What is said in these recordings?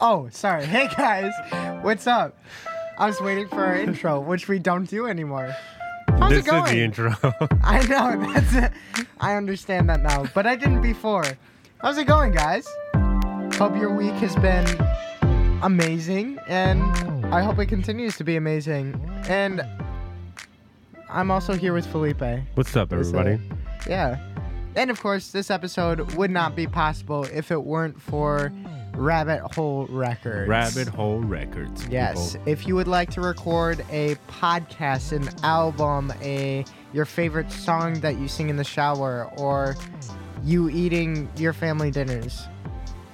Oh, sorry. Hey guys, what's up? I was waiting for our intro, which we don't do anymore. How's this it going? is the intro. I know that's it. I understand that now, but I didn't before. How's it going, guys? Hope your week has been amazing, and I hope it continues to be amazing. And I'm also here with Felipe. What's up, everybody? Yeah. And of course, this episode would not be possible if it weren't for Rabbit Hole Records. Rabbit Hole Records. Yes. people. If you would like to record a podcast, an album, a your favorite song that you sing in the shower, or you eating your family dinners,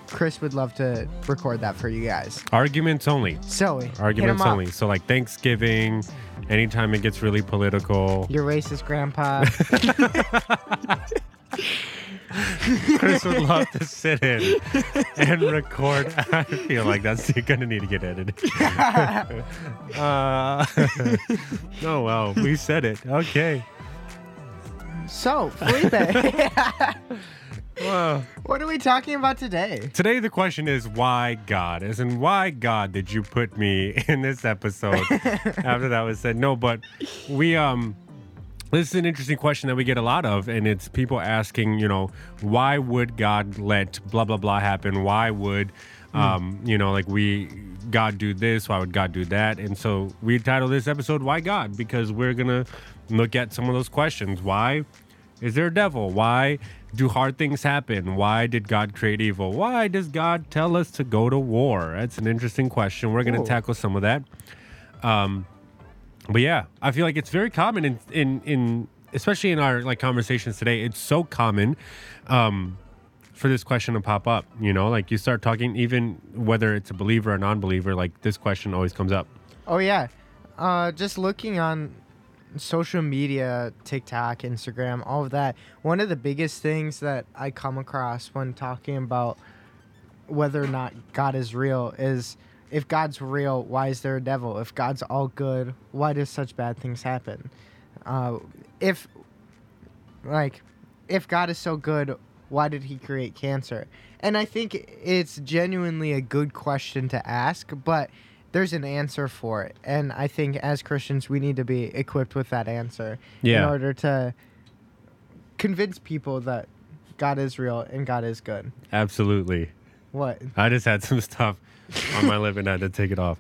Chris would love to record that for you guys. Arguments only. So Arguments only. So like Thanksgiving, anytime it gets really political. Your racist grandpa. Chris would love to sit in and record. I feel like that's gonna need to get edited. uh, oh well, we said it. Okay. so, Felipe, what are we talking about today? today the question is why God? As in why God did you put me in this episode? After that was said, no, but we um. This is an interesting question that we get a lot of, and it's people asking, you know, why would God let blah blah blah happen? Why would, um, you know, like we God do this? Why would God do that? And so we titled this episode "Why God?" because we're gonna look at some of those questions. Why is there a devil? Why do hard things happen? Why did God create evil? Why does God tell us to go to war? That's an interesting question. We're gonna Ooh. tackle some of that. Um, but yeah, I feel like it's very common in in in especially in our like conversations today. It's so common um, for this question to pop up. You know, like you start talking, even whether it's a believer or non-believer, like this question always comes up. Oh yeah, uh, just looking on social media, TikTok, Instagram, all of that. One of the biggest things that I come across when talking about whether or not God is real is if God's real, why is there a devil? If God's all good, why does such bad things happen? Uh, if like if God is so good, why did he create cancer? And I think it's genuinely a good question to ask, but there's an answer for it. And I think as Christians, we need to be equipped with that answer in order to convince people that God is real and God is good. Absolutely. What? I just had some stuff on my lip and I had to take it off.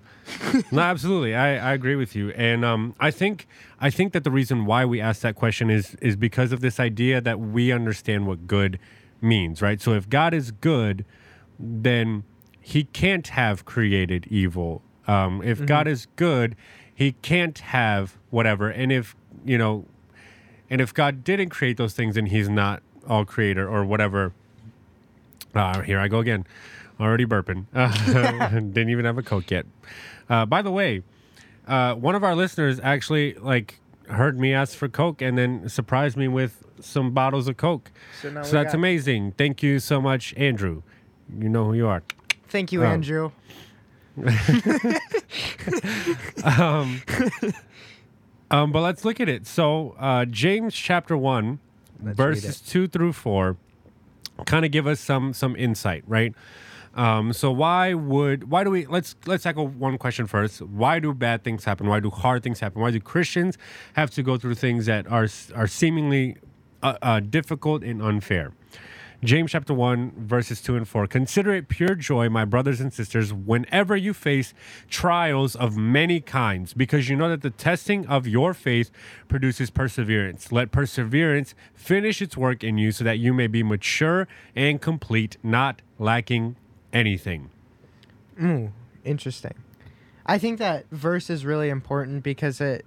No, absolutely. I, I agree with you. And um, I think I think that the reason why we asked that question is is because of this idea that we understand what good means, right? So if God is good, then he can't have created evil. Um, if God is good, he can't have whatever. And if, you know, and if God didn't create those things, then he's not all creator or whatever. Uh, here I go again. Already burping. Uh, didn't even have a Coke yet. Uh, by the way, uh, one of our listeners actually like heard me ask for Coke and then surprised me with some bottles of Coke. So now So that's got- amazing. Thank you so much, Andrew. You know who you are. Thank you, Oh. Andrew. Um, um, but let's look at it. So, uh, James chapter one, Let's verses two through four, kind of give us some some insight, right? Um, so why would why do we let's let's tackle one question first. Why do bad things happen? Why do hard things happen? Why do Christians have to go through things that are are seemingly uh, uh, difficult and unfair? James chapter 1, verses 2 and 4. Consider it pure joy, my brothers and sisters, whenever you face trials of many kinds, because you know that the testing of your faith produces perseverance. Let perseverance finish its work in you so that you may be mature and complete, not lacking anything. Mm, interesting. I think that verse is really important because it,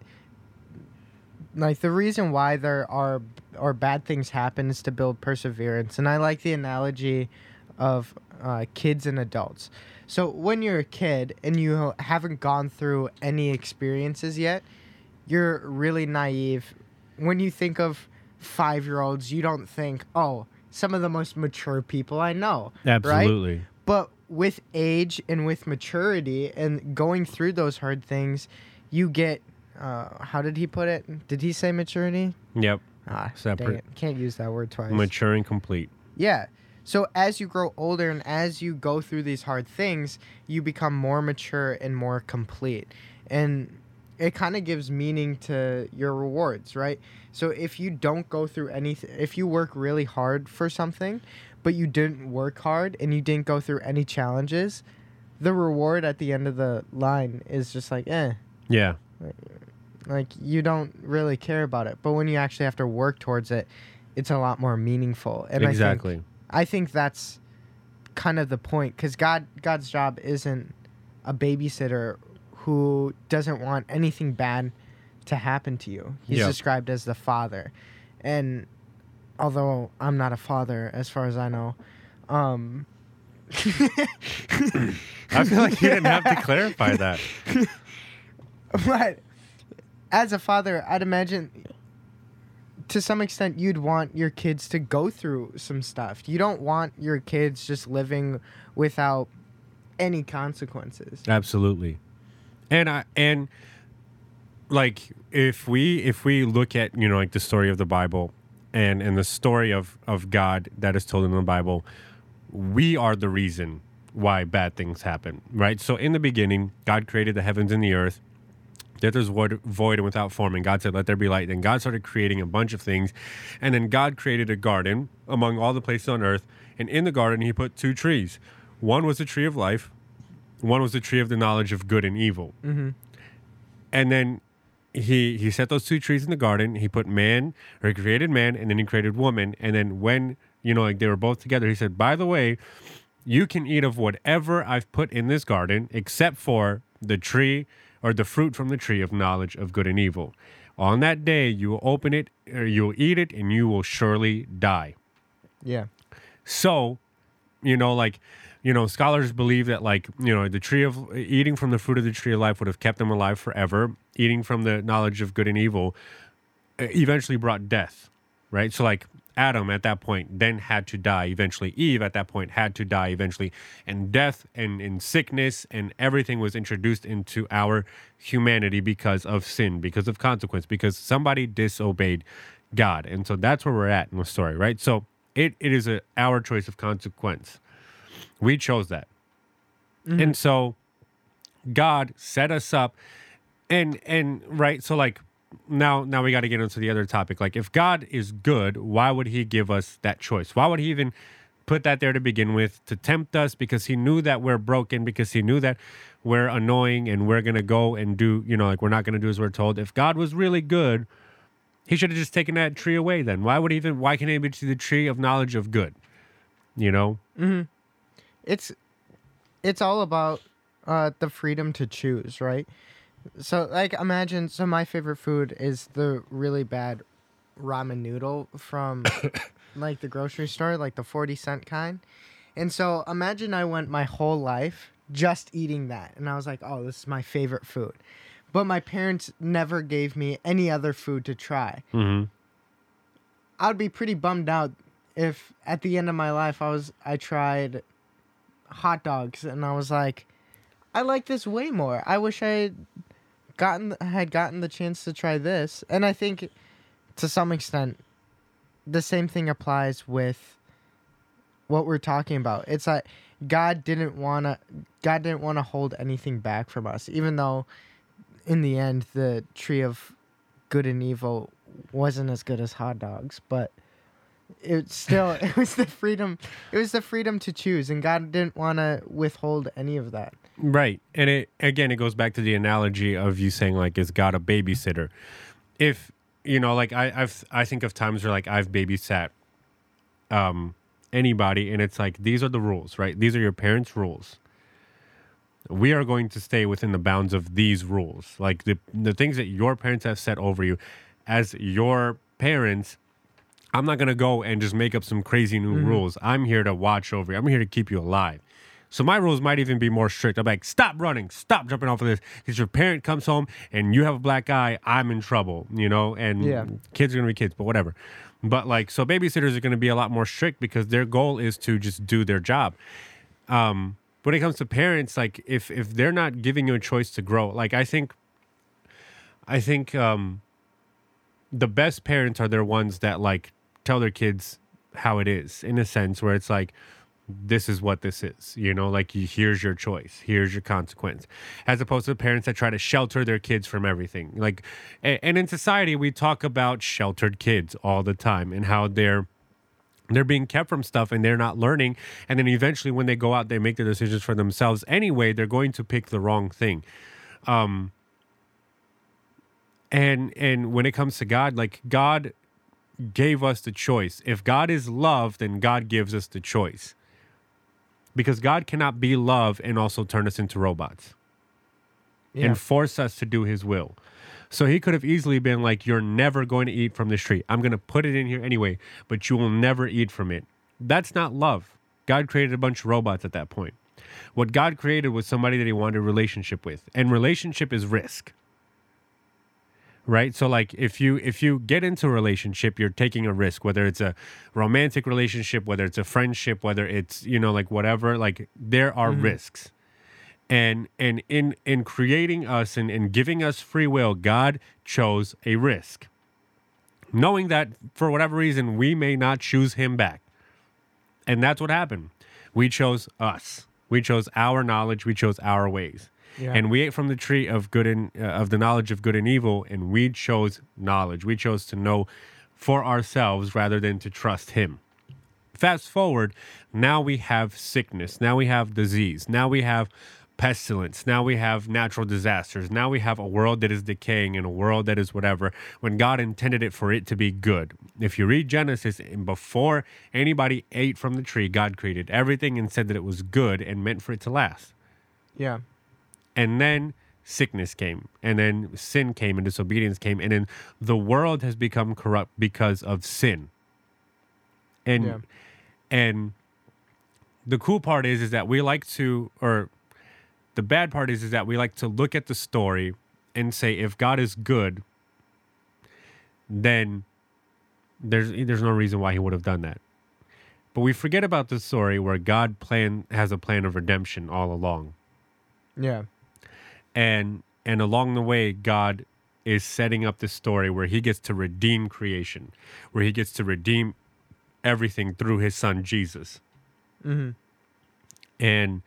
like, the reason why there are or bad things happen is to build perseverance. And I like the analogy of uh, kids and adults. So when you're a kid and you haven't gone through any experiences yet, you're really naive. When you think of five year olds, you don't think, oh, some of the most mature people I know. Right? But with age and with maturity and going through those hard things, you get. Uh, how did he put it? Did he say maturity? Yep. Ah, Separate. Can't use that word twice. Mature and complete. yeah. So as you grow older and as you go through these hard things, you become more mature and more complete. And it kind of gives meaning to your rewards, right? So if you don't go through anything, if you work really hard for something, but you didn't work hard and you didn't go through any challenges, the reward at the end of the line is just like, eh, Yeah. like you don't really care about it. But when you actually have to work towards it, it's a lot more meaningful. And I think exactly. I think that's kind of the point because God God's job isn't a babysitter who doesn't want anything bad to happen to you. He's Yeah. described as the father, and although I'm not a father as far as I know, um, I feel like you didn't have to clarify that. but as a father, I'd imagine to some extent you'd want your kids to go through some stuff. You don't want your kids just living without any consequences. Absolutely. And I and like if we if we look at, you know, like the story of the Bible and and the story of of God that is told in the Bible, we are the reason why bad things happen, right? So in the beginning, God created the heavens and the earth. That there's void, void and without form, and God said, "Let there be light." Then God started creating a bunch of things, and then God created a garden among all the places on earth. And in the garden, He put two trees. One was the tree of life, one was the tree of the knowledge of good and evil. Mm-hmm. And then he he set those two trees in the garden. He put man, or he created man, and then he created woman. And then when you know, like they were both together, he said, "By the way, you can eat of whatever I've put in this garden, except for the tree or the fruit from the tree of knowledge of good and evil. On that day, you will open it, or you will eat it, and you will surely die." Yeah. So, you know, like, you know, scholars believe that, like, you know, the tree of eating from the fruit of the tree of life would have kept them alive forever. Eating from the knowledge of good and evil uh, eventually brought death, right? So, like, Adam at that point then had to die eventually. Eve at that point had to die eventually. And death and, and sickness and everything was introduced into our humanity because of sin, because of consequence, because somebody disobeyed God. And so that's where we're at in the story, right? So it, it is a, our choice of consequence. We chose that. Mm-hmm. And so God set us up and and right so like now now we got to get into the other topic. Like if god is good why would he give us that choice? Why would he even put that there to begin with to tempt us? Because he knew that we're broken because he knew that we're annoying and we're gonna go and do you know like we're not gonna do as we're told. If god was really good he should have just taken that tree away then. Why would he even why can't he be to the tree of knowledge of good? You know mm-hmm. It's it's all about uh, the freedom to choose, right? So, like, imagine. So, my favorite food is the really bad ramen noodle from like the grocery store, like the forty cent kind. And so, imagine I went my whole life just eating that, and I was like, "Oh, this is my favorite food," but my parents never gave me any other food to try. mm-hmm. I would be pretty bummed out if at the end of my life I was I tried hot dogs and I was like, I like this way more. I wish I had gotten had gotten the chance to try this. And I think to some extent the same thing applies with what we're talking about. It's like God didn't want to God didn't want to hold anything back from us even though in the end the tree of good and evil wasn't as good as hot dogs, but it still it was the freedom it was the freedom to choose and God didn't want to withhold any of that. Right. And it again it goes back to the analogy of you saying like is God a babysitter? If you know, like I, I've I think of times where like I've babysat um anybody and it's like these are the rules, right? These are your parents' rules. We are going to stay within the bounds of these rules. Like the the things that your parents have set over you as your parents I'm not gonna go and just make up some crazy new rules. I'm here to watch over you. I'm here to keep you alive. So my rules might even be more strict. I'm like, stop running, stop jumping off of this. Because your parent comes home and you have a black eye, I'm in trouble, you know? And Yeah. kids are gonna be kids, but whatever. But like, so babysitters are gonna be a lot more strict because their goal is to just do their job. Um, when it comes to parents, like if if they're not giving you a choice to grow, like I think I think um the best parents are their ones that like tell their kids how it is in a sense where it's like this is what this is you know like here's your choice here's your consequence as opposed to parents that try to shelter their kids from everything. Like and in society we talk about sheltered kids all the time and how they're they're being kept from stuff and they're not learning and then eventually when they go out they make the decisions for themselves anyway they're going to pick the wrong thing. Um and and when it comes to god like god gave us the choice if god is love then god gives us the choice because god cannot be love and also turn us into robots Yeah. and force us to do his will. So he could have easily been like, You're never going to eat from this tree. I'm going to put it in here anyway, but you will never eat from it. That's not love. God created a bunch of robots at that point. What God created was somebody that he wanted a relationship with. And relationship is risk. Right? So like if you if you get into a relationship, you're taking a risk, whether it's a romantic relationship, whether it's a friendship, whether it's, you know, like whatever, like there are mm-hmm. risks. And and in in creating us and, and giving us free will god chose a risk knowing that for whatever reason we may not choose him back. And that's what happened. We chose us. We chose our knowledge. We chose our ways Yeah. and we ate from the tree of good and uh, of the knowledge of good and evil and we chose knowledge. We chose to know for ourselves rather than to trust him. Fast forward now we have sickness. Now we have disease. Now we have pestilence. Now we have natural disasters. Now we have a world that is decaying and a world that is whatever when god intended it for it to be good. If you read genesis and before anybody ate from the tree god created everything and said that it was good and meant for it to last. Yeah. And then sickness came and then sin came and disobedience came and then the world has become corrupt because of sin and Yeah. and the cool part is is that we like to or the bad part is is that we like to look at the story and say if god is good then there's there's no reason why he would have done that but we forget about the story where god plan has a plan of redemption all along Yeah. And and along the way god is setting up this story where he gets to redeem creation where he gets to redeem everything through his son jesus. Hmm and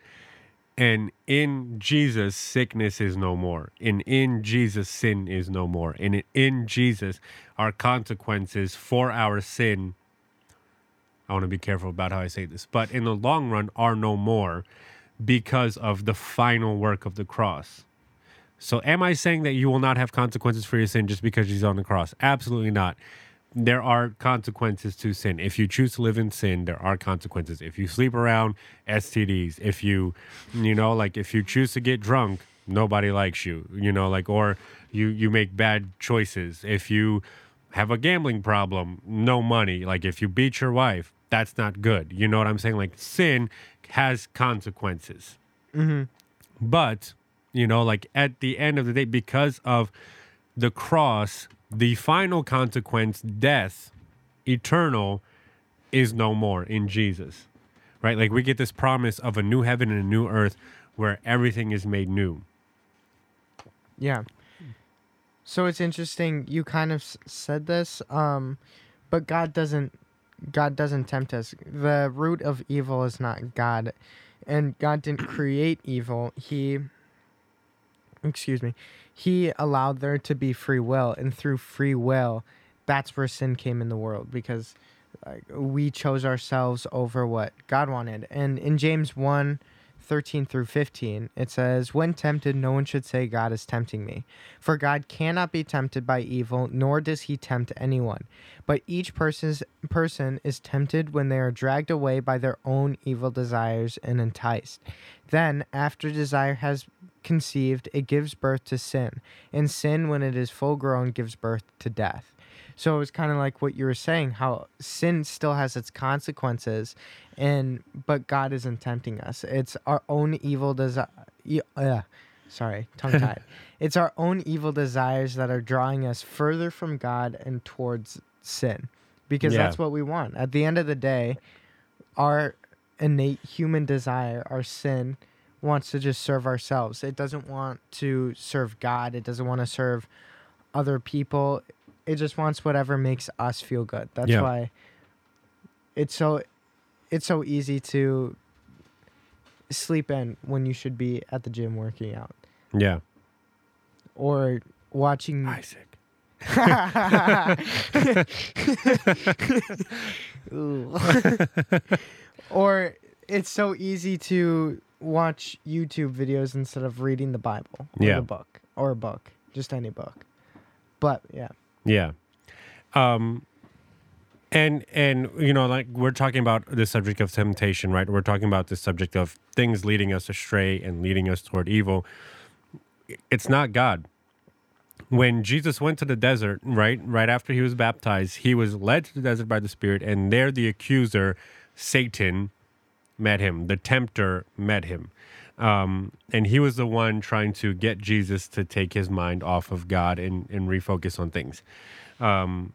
and in jesus sickness is no more. And in jesus sin is no more. And in jesus our consequences for our sin i want to be careful about how i say this but in the long run are no more because of the final work of the cross so am i saying that you will not have consequences for your sin just because he's on the cross absolutely not there are consequences to sin. If you choose to live in sin, there are consequences. If you sleep around STDs, if you, you know, like if you choose to get drunk, nobody likes you, you know, like, or you, you make bad choices. If you have a gambling problem, no money. Like if you beat your wife, that's not good. You know what I'm saying? Like sin has consequences. hmm But, you know, like at the end of the day, because of the cross, the final consequence, death, eternal, is no more in Jesus. Right? Like we get this promise of a new heaven and a new earth where everything is made new. Yeah. So it's interesting. You kind of s- said this, um, but God doesn't. God doesn't tempt us. The root of evil is not God, and God didn't create evil. He. Excuse me. He allowed there to be free will, and through free will, that's where sin came in the world because like, we chose ourselves over what God wanted. And in James 1 13 through 15, it says, When tempted, no one should say, God is tempting me. For God cannot be tempted by evil, nor does he tempt anyone. But each person's, person is tempted when they are dragged away by their own evil desires and enticed. Then, after desire has conceived, it gives birth to sin. And sin, when it is full grown, gives birth to death. So it was kind of like what you were saying, how sin still has its consequences, and but God isn't tempting us. It's our own evil desire. Uh, sorry, tongue tied. it's our own evil desires that are drawing us further from God and towards sin, because Yeah. that's what we want. At the end of the day, our innate human desire, our sin, wants to just serve ourselves. It doesn't want to serve God. It doesn't want to serve other people. It just wants whatever makes us feel good. That's Yeah. why it's so it's so easy to sleep in when you should be at the gym working out Yeah. or watching Isaac. Or it's so easy to watch YouTube videos instead of reading the Bible or Yeah. the book or a book, just any book. But yeah, Yeah. Um and and you know like we're talking about the subject of temptation, right? We're talking about the subject of things leading us astray and leading us toward evil. It's not God. When Jesus went to the desert, right? Right after he was baptized, he was led to the desert by the Spirit and there the accuser Satan met him. The tempter met him. Um, and he was the one trying to get Jesus to take his mind off of God and, and refocus on things. Um,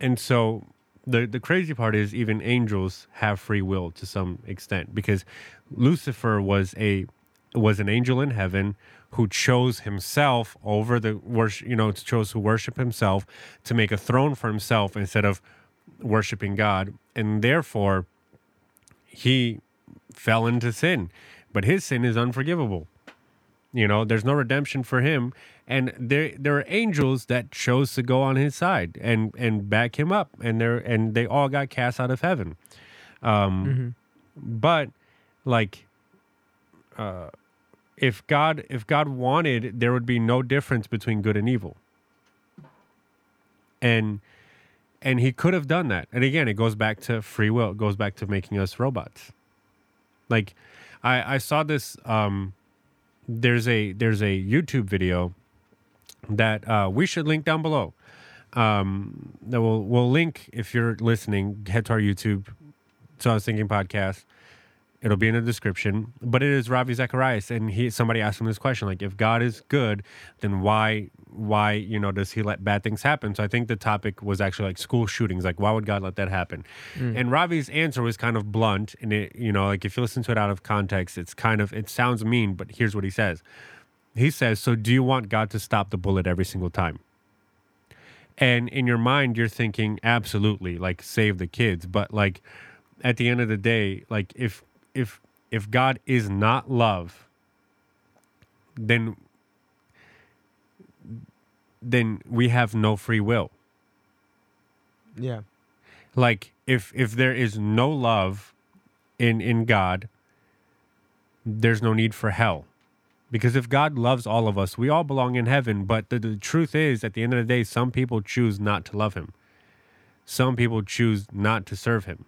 and so the the crazy part is even angels have free will to some extent because Lucifer was a was an angel in heaven who chose himself over the worship you know chose to worship himself to make a throne for himself instead of worshiping God and therefore he fell into sin but his sin is unforgivable. You know there's no redemption for him. And there there are angels that chose to go on his side and and back him up and they're and they all got cast out of heaven. Um but like uh if god if god wanted there would be no difference between good and evil. And and he could have done that. And again it goes back to free will. It goes back to making us robots. Like i i saw this um there's a there's a YouTube video that uh, we should link down below. Um, that we'll we'll link if you're listening. Head to our YouTube. So I was thinking podcast. It'll be in the description. But it is Ravi Zacharias, and he somebody asked him this question like, if God is good, then why why you know does he let bad things happen? So I think the topic was actually like school shootings. Like, why would God let that happen? Mm. And Ravi's answer was kind of blunt, and it you know like if you listen to it out of context, it's kind of it sounds mean, but here's what he says. He says, "So do you want God to stop the bullet every single time?" And in your mind, you're thinking, absolutely, like save the kids. But like at the end of the day, like if if if God is not love, then then we have no free will. yeah, Like if if there is no love in in God, there's no need for hell. Because if God loves all of us, we all belong in heaven. But the, the truth is, at the end of the day, some people choose not to love Him. Some people choose not to serve Him.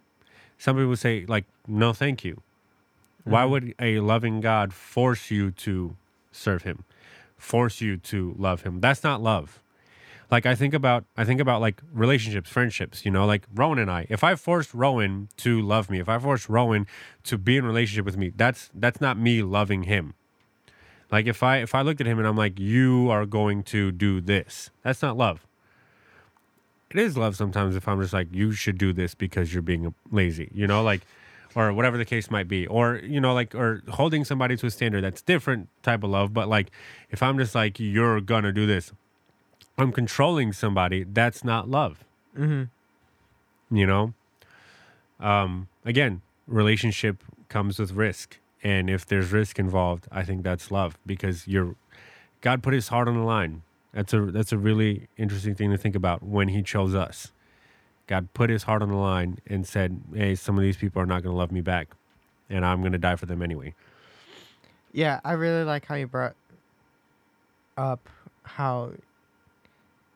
Some people say, like, no, thank you. Why mm-hmm. would a loving God force you to serve Him, force you to love Him? That's not love. Like I think about, I think about like relationships, friendships. You know, like Rowan and I. If I forced Rowan to love me, if I forced Rowan to be in relationship with me, that's that's not me loving him. Like if I if I looked at him and I'm like, you are going to do this, that's not love. It is love sometimes if I'm just like, you should do this because you're being lazy, you know, like, or whatever the case might be, or you know, like, or holding somebody to a standard that's different type of love. But like, if I'm just like, you're gonna do this, I'm controlling somebody. That's not love. mm-hmm. You know. Um. Again, relationship comes with risk, and if there's risk involved, I think that's love because you're. God put His heart on the line. That's a that's a really interesting thing to think about when He chose us. God put His heart on the line and said, "Hey, some of these people are not going to love me back, and I'm going to die for them anyway." yeah. I really like how you brought up how.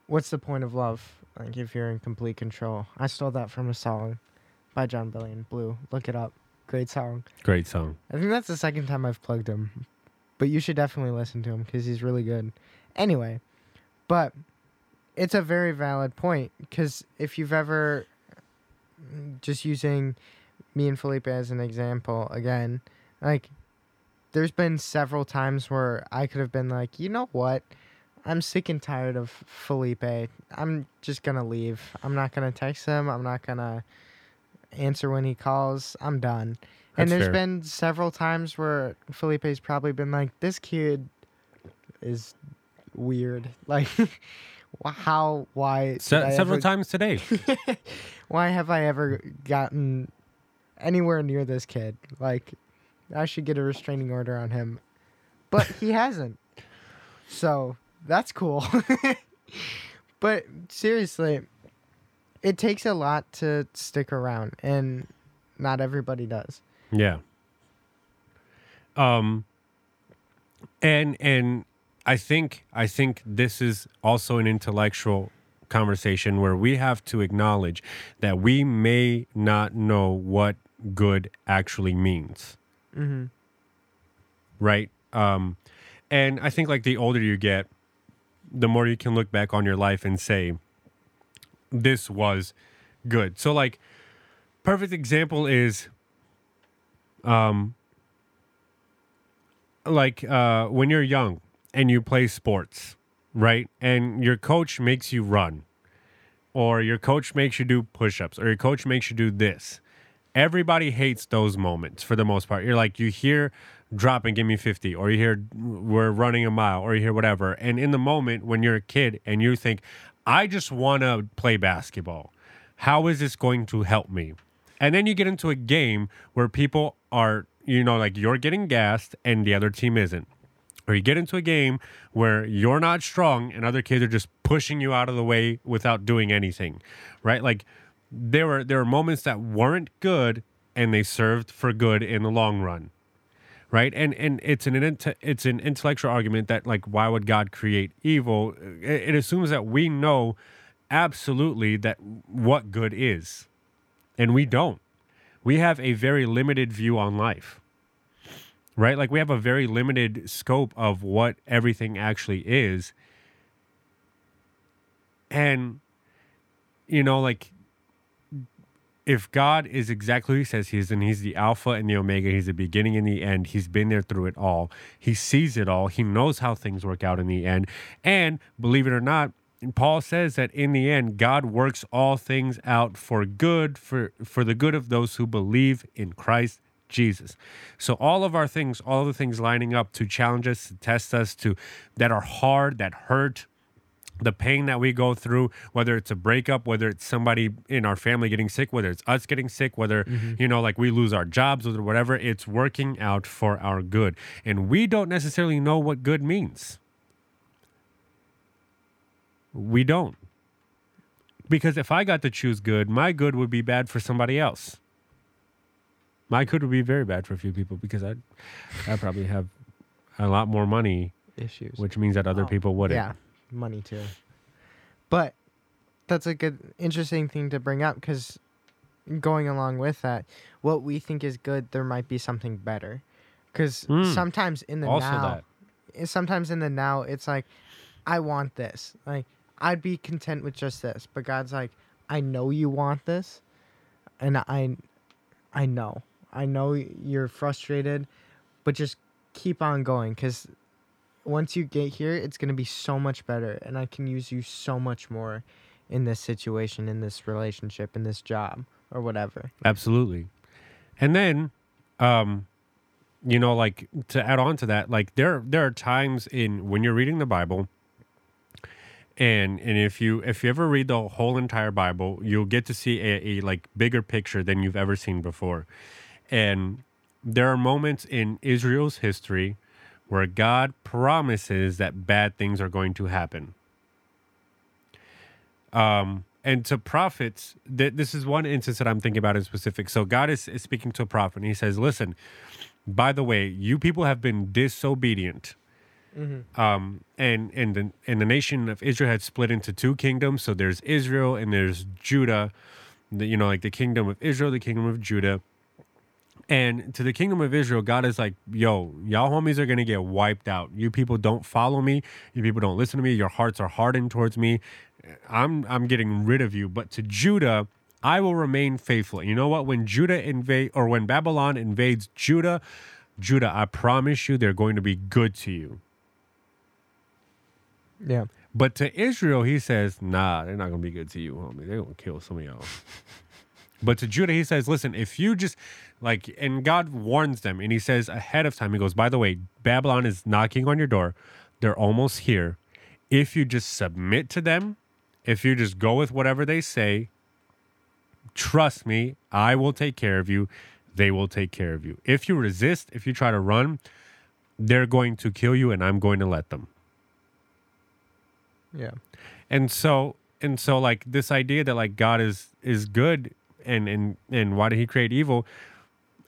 What's the point of love? Like if you're in complete control. I stole that from a song by John Billion, Blue. Look it up. Great song. Great song. I think that's the second time I've plugged him. But you should definitely listen to him because he's really good. Anyway, but it's a very valid point because if you've ever, just using me and Felipe as an example again, like there's been several times where I could have been like, you know what? I'm sick and tired of Felipe. I'm just going to leave. I'm not going to text him. I'm not going to answer when he calls. I'm done. and That's there's fair. been several times where Felipe's probably been like, this kid is weird. Like, How? Why? Se- several ever- times today. Why have I ever gotten anywhere near this kid? Like, I should get a restraining order on him, but he hasn't. So that's cool. but seriously, it takes a lot to stick around, and not everybody does. Yeah. Um and and I think I think this is also an intellectual conversation where we have to acknowledge that we may not know what good actually means. Mm-hmm. Right? Um and I think like the older you get, the more you can look back on your life and say this was good. So like perfect example is um like uh when you're young and you play sports right? And your coach makes you run or your coach makes you do push-ups or your coach makes you do this. Everybody hates those moments for the most part. You're like you hear drop and give me 50 or you hear we're running a mile or you hear whatever. And in the moment when you're a kid and you think i just want to play basketball. How is this going to help me? And then you get into a game where people are you know like you're getting gassed and the other team isn't or you get into a game where you're not strong and other kids are just pushing you out of the way without doing anything right? Like there were there were moments that weren't good and they served for good in the long run right? And and it's an it's an intellectual argument that like why would god create evil? It, it assumes that we know absolutely that what good is and we don't. We have a very limited view on life right? Like we have a very limited scope of what everything actually is. And you know like if god is exactly who he says he is and he's the alpha and the omega he's the beginning and the end he's been there through it all. He sees it all he knows how things work out in the end. And believe it or not Paul says that in the end, God works all things out for good, for, for the good of those who believe in Christ Jesus. So all of our things, all the things lining up to challenge us, to test us, to that are hard, that hurt, the pain that we go through, whether it's a breakup, whether it's somebody in our family getting sick, whether it's us getting sick, whether, mm-hmm. you know, like we lose our jobs or whatever, it's working out for our good. And we don't necessarily know what good means. We don't. Because if I got to choose good, my good would be bad for somebody else. My could would be very bad for a few people because I I probably have a lot more money, Issues. which means that other Oh, people wouldn't. Yeah, money too. But that's a good, interesting thing to bring up because going along with that, what we think is good, there might be something better. Because Mm. sometimes in the Also now, that. eh, sometimes in the now, it's like, I want this. Like, I'd be content with just this. But God's like, I know you want this, and I, I know, I know you're frustrated, but just keep on going because once you get here, it's going to be so much better. And I can use you so much more in this situation, in this relationship, in this job, or whatever. Absolutely. And then um you know like to add on to that like there there are times in when you're reading the Bible and and if you if you ever read the whole entire Bible, you'll get to see a, a like bigger picture than you've ever seen before. And there are moments in Israel's history where God promises that bad things are going to happen. Um, and to prophets, th- this is one instance that I'm thinking about in specific. So God is, is speaking to a prophet, and He says, "Listen, by the way, you people have been disobedient." Um, and and the and the nation of Israel had split into two kingdoms. So there's Israel and there's Judah. The, you know, like the kingdom of Israel, the kingdom of Judah. And to the kingdom of Israel, God is like, yo, y'all homies are going to get wiped out. You people don't follow me. You people don't listen to me. Your hearts are hardened towards me. I'm I'm getting rid of you. But to Judah, I will remain faithful. You know what? When Judah invade or when Babylon invades Judah, Judah, I promise you they're going to be good to you. Yeah. But to Israel, he says, nah, they're not going to be good to you, homie. They're going to kill some of y'all. but to Judah, he says, listen, if you just like, and God warns them, and he says ahead of time, he goes, by the way, Babylon is knocking on your door. They're almost here. if you just submit to them, if you just go with whatever they say, trust me, I will take care of you. They will take care of you. If you resist, if you try to run, they're going to kill you and I'm going to let them. Yeah. And so and so like this idea that like God is is good and and and why did he create evil?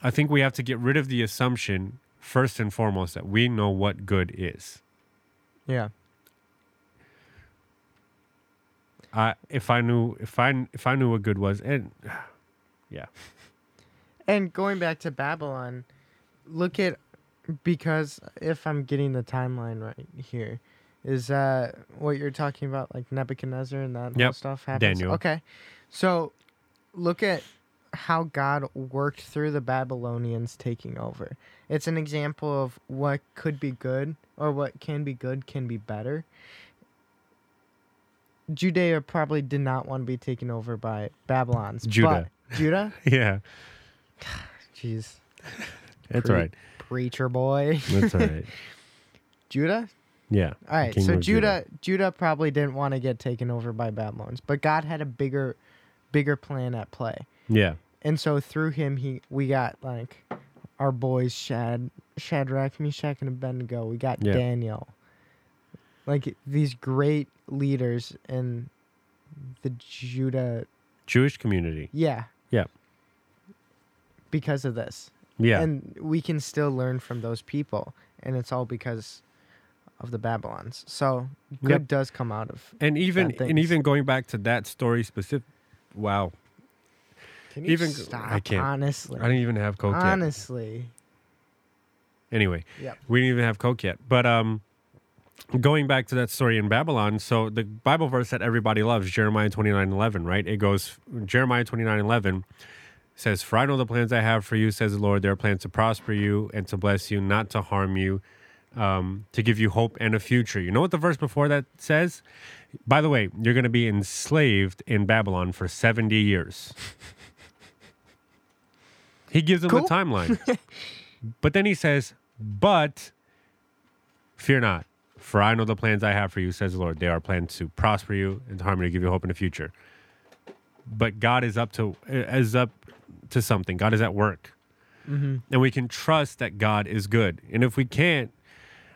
I think we have to get rid of the assumption first and foremost that we know what good is. Yeah. I if I knew if I if I knew what good was and yeah. And going back to Babylon, look at because if I'm getting the timeline right here, is that what you're talking about, like Nebuchadnezzar and that whole stuff happens? Daniel. Okay, so look at how God worked through the Babylonians taking over. It's an example of what could be good or what can be good can be better. Judea probably did not want to be taken over by Babylon's. Judah. But Judah? Yeah. Jeez. That's Pre- right. Preacher boy. That's all right. Judah? Yeah. All right. So of Judah Judah probably didn't want to get taken over by Babylons, but God had a bigger bigger plan at play. Yeah. And so through him he we got like our boys Shad Shadrach, Meshach and Abednego. We got Yeah. Daniel. Like these great leaders in the Judah Jewish community. yeah. Yeah. Because of this. Yeah. And we can still learn from those people. And it's all because of the Babylons. So good Yep. does come out of. and even and even going back to that story specific wow. Can you Even- stop? I can't. Honestly. I didn't even have coke yet. honestly. Anyway, Yep. we didn't even have coke yet. But um going back to that story in Babylon, so the Bible verse that everybody loves, Jeremiah 29 11, right? It goes Jeremiah 29 11 says, For I know the plans I have for you, says the Lord. They are plans to prosper you and to bless you, not to harm you, um, to give you hope and a future. You know what the verse before that says? By the way, you're going to be enslaved in Babylon for 70 years. he gives them Cool. the timeline. but then he says, But fear not, for I know the plans I have for you, says the Lord. They are plans to prosper you and to harm you, to give you hope in the future. But God is up to is up to something. God is at work, Mm-hmm. and we can trust that God is good. And if we can't,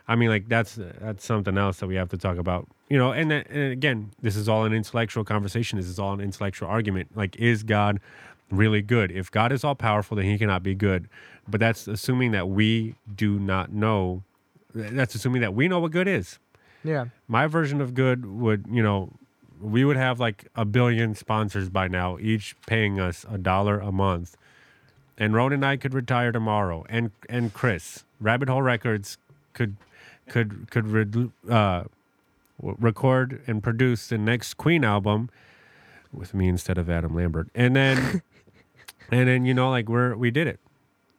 I mean, like that's that's something else that we have to talk about. You know, and, then- and again, this is all an intellectual conversation. This is all an intellectual argument. Like, is God really good? If God is all powerful, then He cannot be good. But that's assuming that we do not know. That's assuming that we know what good is Yeah. my version of good would you know we would have like a billion sponsors by now each paying us a dollar a month and Ron and I could retire tomorrow and and Chris Rabbit Hole Records could could could re- uh, record and produce the next Queen album with me instead of Adam Lambert and then and then you know like we're we did it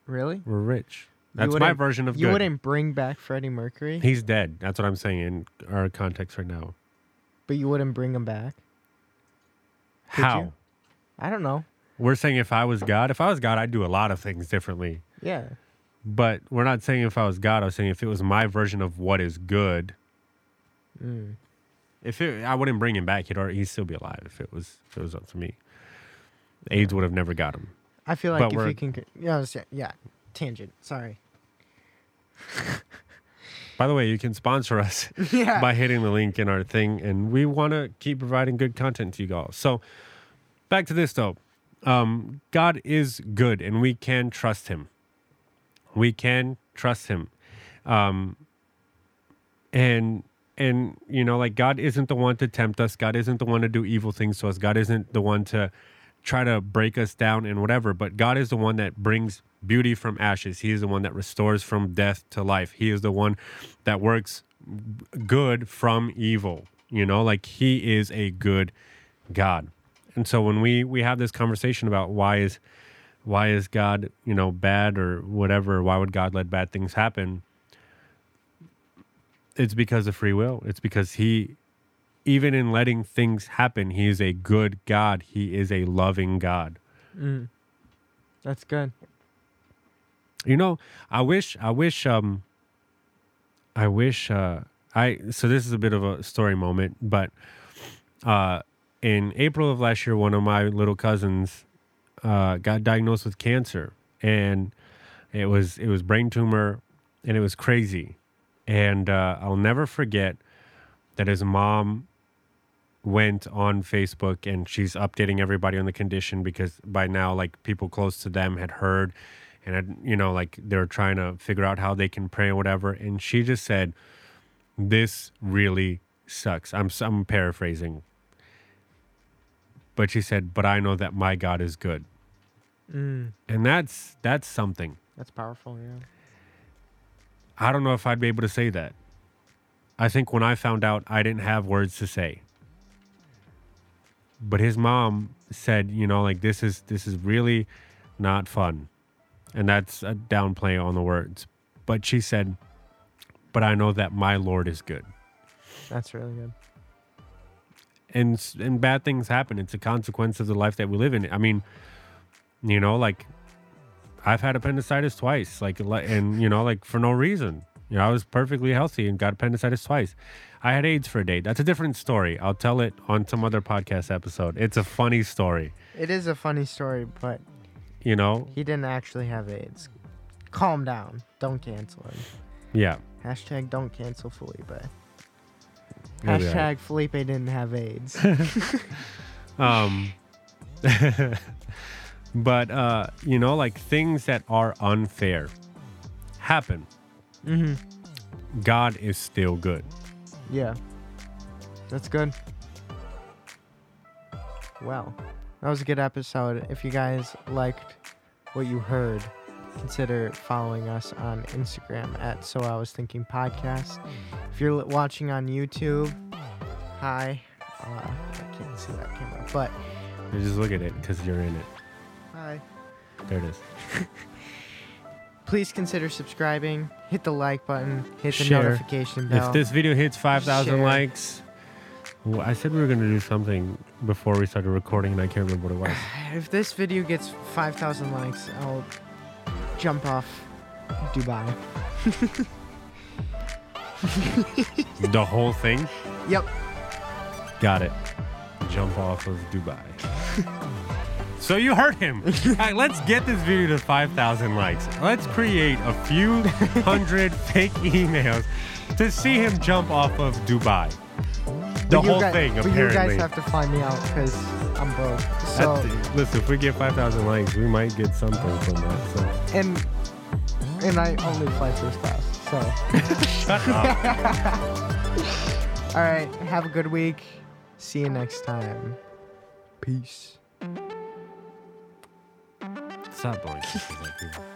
Really? we're rich that's my version of You good wouldn't bring back Freddie Mercury, he's dead that's what I'm saying in our context right now but you wouldn't bring him back. Could how you? I don't know. We're saying if I was God, if I was God, I'd do a lot of things differently. Yeah. But we're not saying if I was God. I was saying if it was my version of what is good. Mm. If it, I wouldn't bring him back, he'd already, he'd still be alive. If it was if it was up to me, AIDS would have never got him. I feel But like if we're- you can, yeah, yeah, yeah, tangent. Sorry. By the way, you can sponsor us Yeah. by hitting the link in our thing, and we want to keep providing good content to you all. So, back to this though, um, God is good, and we can trust Him. We can trust Him, um, and and you know, like God isn't the one to tempt us. God isn't the one to do evil things to us. God isn't the one to try to break us down and whatever. But God is the one that brings beauty from ashes. He is the one that restores from death to life. He is the one that works good from evil. You know, like He is a good God. And so when we we have this conversation about why is why is God you know bad or whatever, why would God let bad things happen? It's because of free will. It's because He even in letting things happen, he is a good God. He is a loving God. Mm. That's good. You know, I wish, I wish, um, I wish, uh, I so this is a bit of a story moment, but uh, in April of last year, one of my little cousins uh, got diagnosed with cancer, and it was it was brain tumor, and it was crazy, and uh, I'll never forget that his mom went on Facebook and she's updating everybody on the condition because by now like people close to them had heard and had, you know like they were trying to figure out how they can pray or whatever. And she just said this really sucks. I'm i'm paraphrasing. But she said but i know that my god is good Mm, and that's that's something. That's powerful. Yeah. i don't know if i'd be able to say that. I think when i found out i didn't have words to say. But his mom said you know like this is this is really not fun. And that's a downplay on the words. But she said but i know that my lord is good. That's really good. and and bad things happen. It's a consequence of the life that we live in. I mean you know like i've had appendicitis twice like and you know like for no reason you know i was perfectly healthy and got appendicitis twice i had aids for a day that's a different story i'll tell it on some other podcast episode it's a funny story It is a funny story, but you know he didn't actually have AIDS. Calm down. Don't cancel him. yeah Hashtag don't cancel Felipe. He'll be all right. Hashtag Felipe didn't have AIDS. um but uh you know like things that are unfair happen mm-hmm. god is still good Yeah. That's good. Well, that was a good episode. If you guys liked what you heard, consider following us on Instagram at So I Was Thinking Podcast. If you're watching on YouTube, hi. Uh, I can't see that camera, but You just look at it because you're in it. There it is Please consider subscribing. Hit the like button. Hit the Share. notification bell. if this video hits 5000 Share. likes well, i said we were going to do something before we started recording and i can't remember what it was If this video gets 5,000 likes, I'll jump off Dubai. the whole thing Yep. got it jump off of dubai so you heard him All right, let's get this video to 5000 likes let's create a few hundred fake emails to see him jump off of dubai the whole guys- thing but apparently you guys have to find me out because I'm broke. So That's- listen, if we get 5,000 likes, we might get something from that. So and and I only fly first class. So all right, have a good week. See you next time. Peace. Stop blowing kisses at people.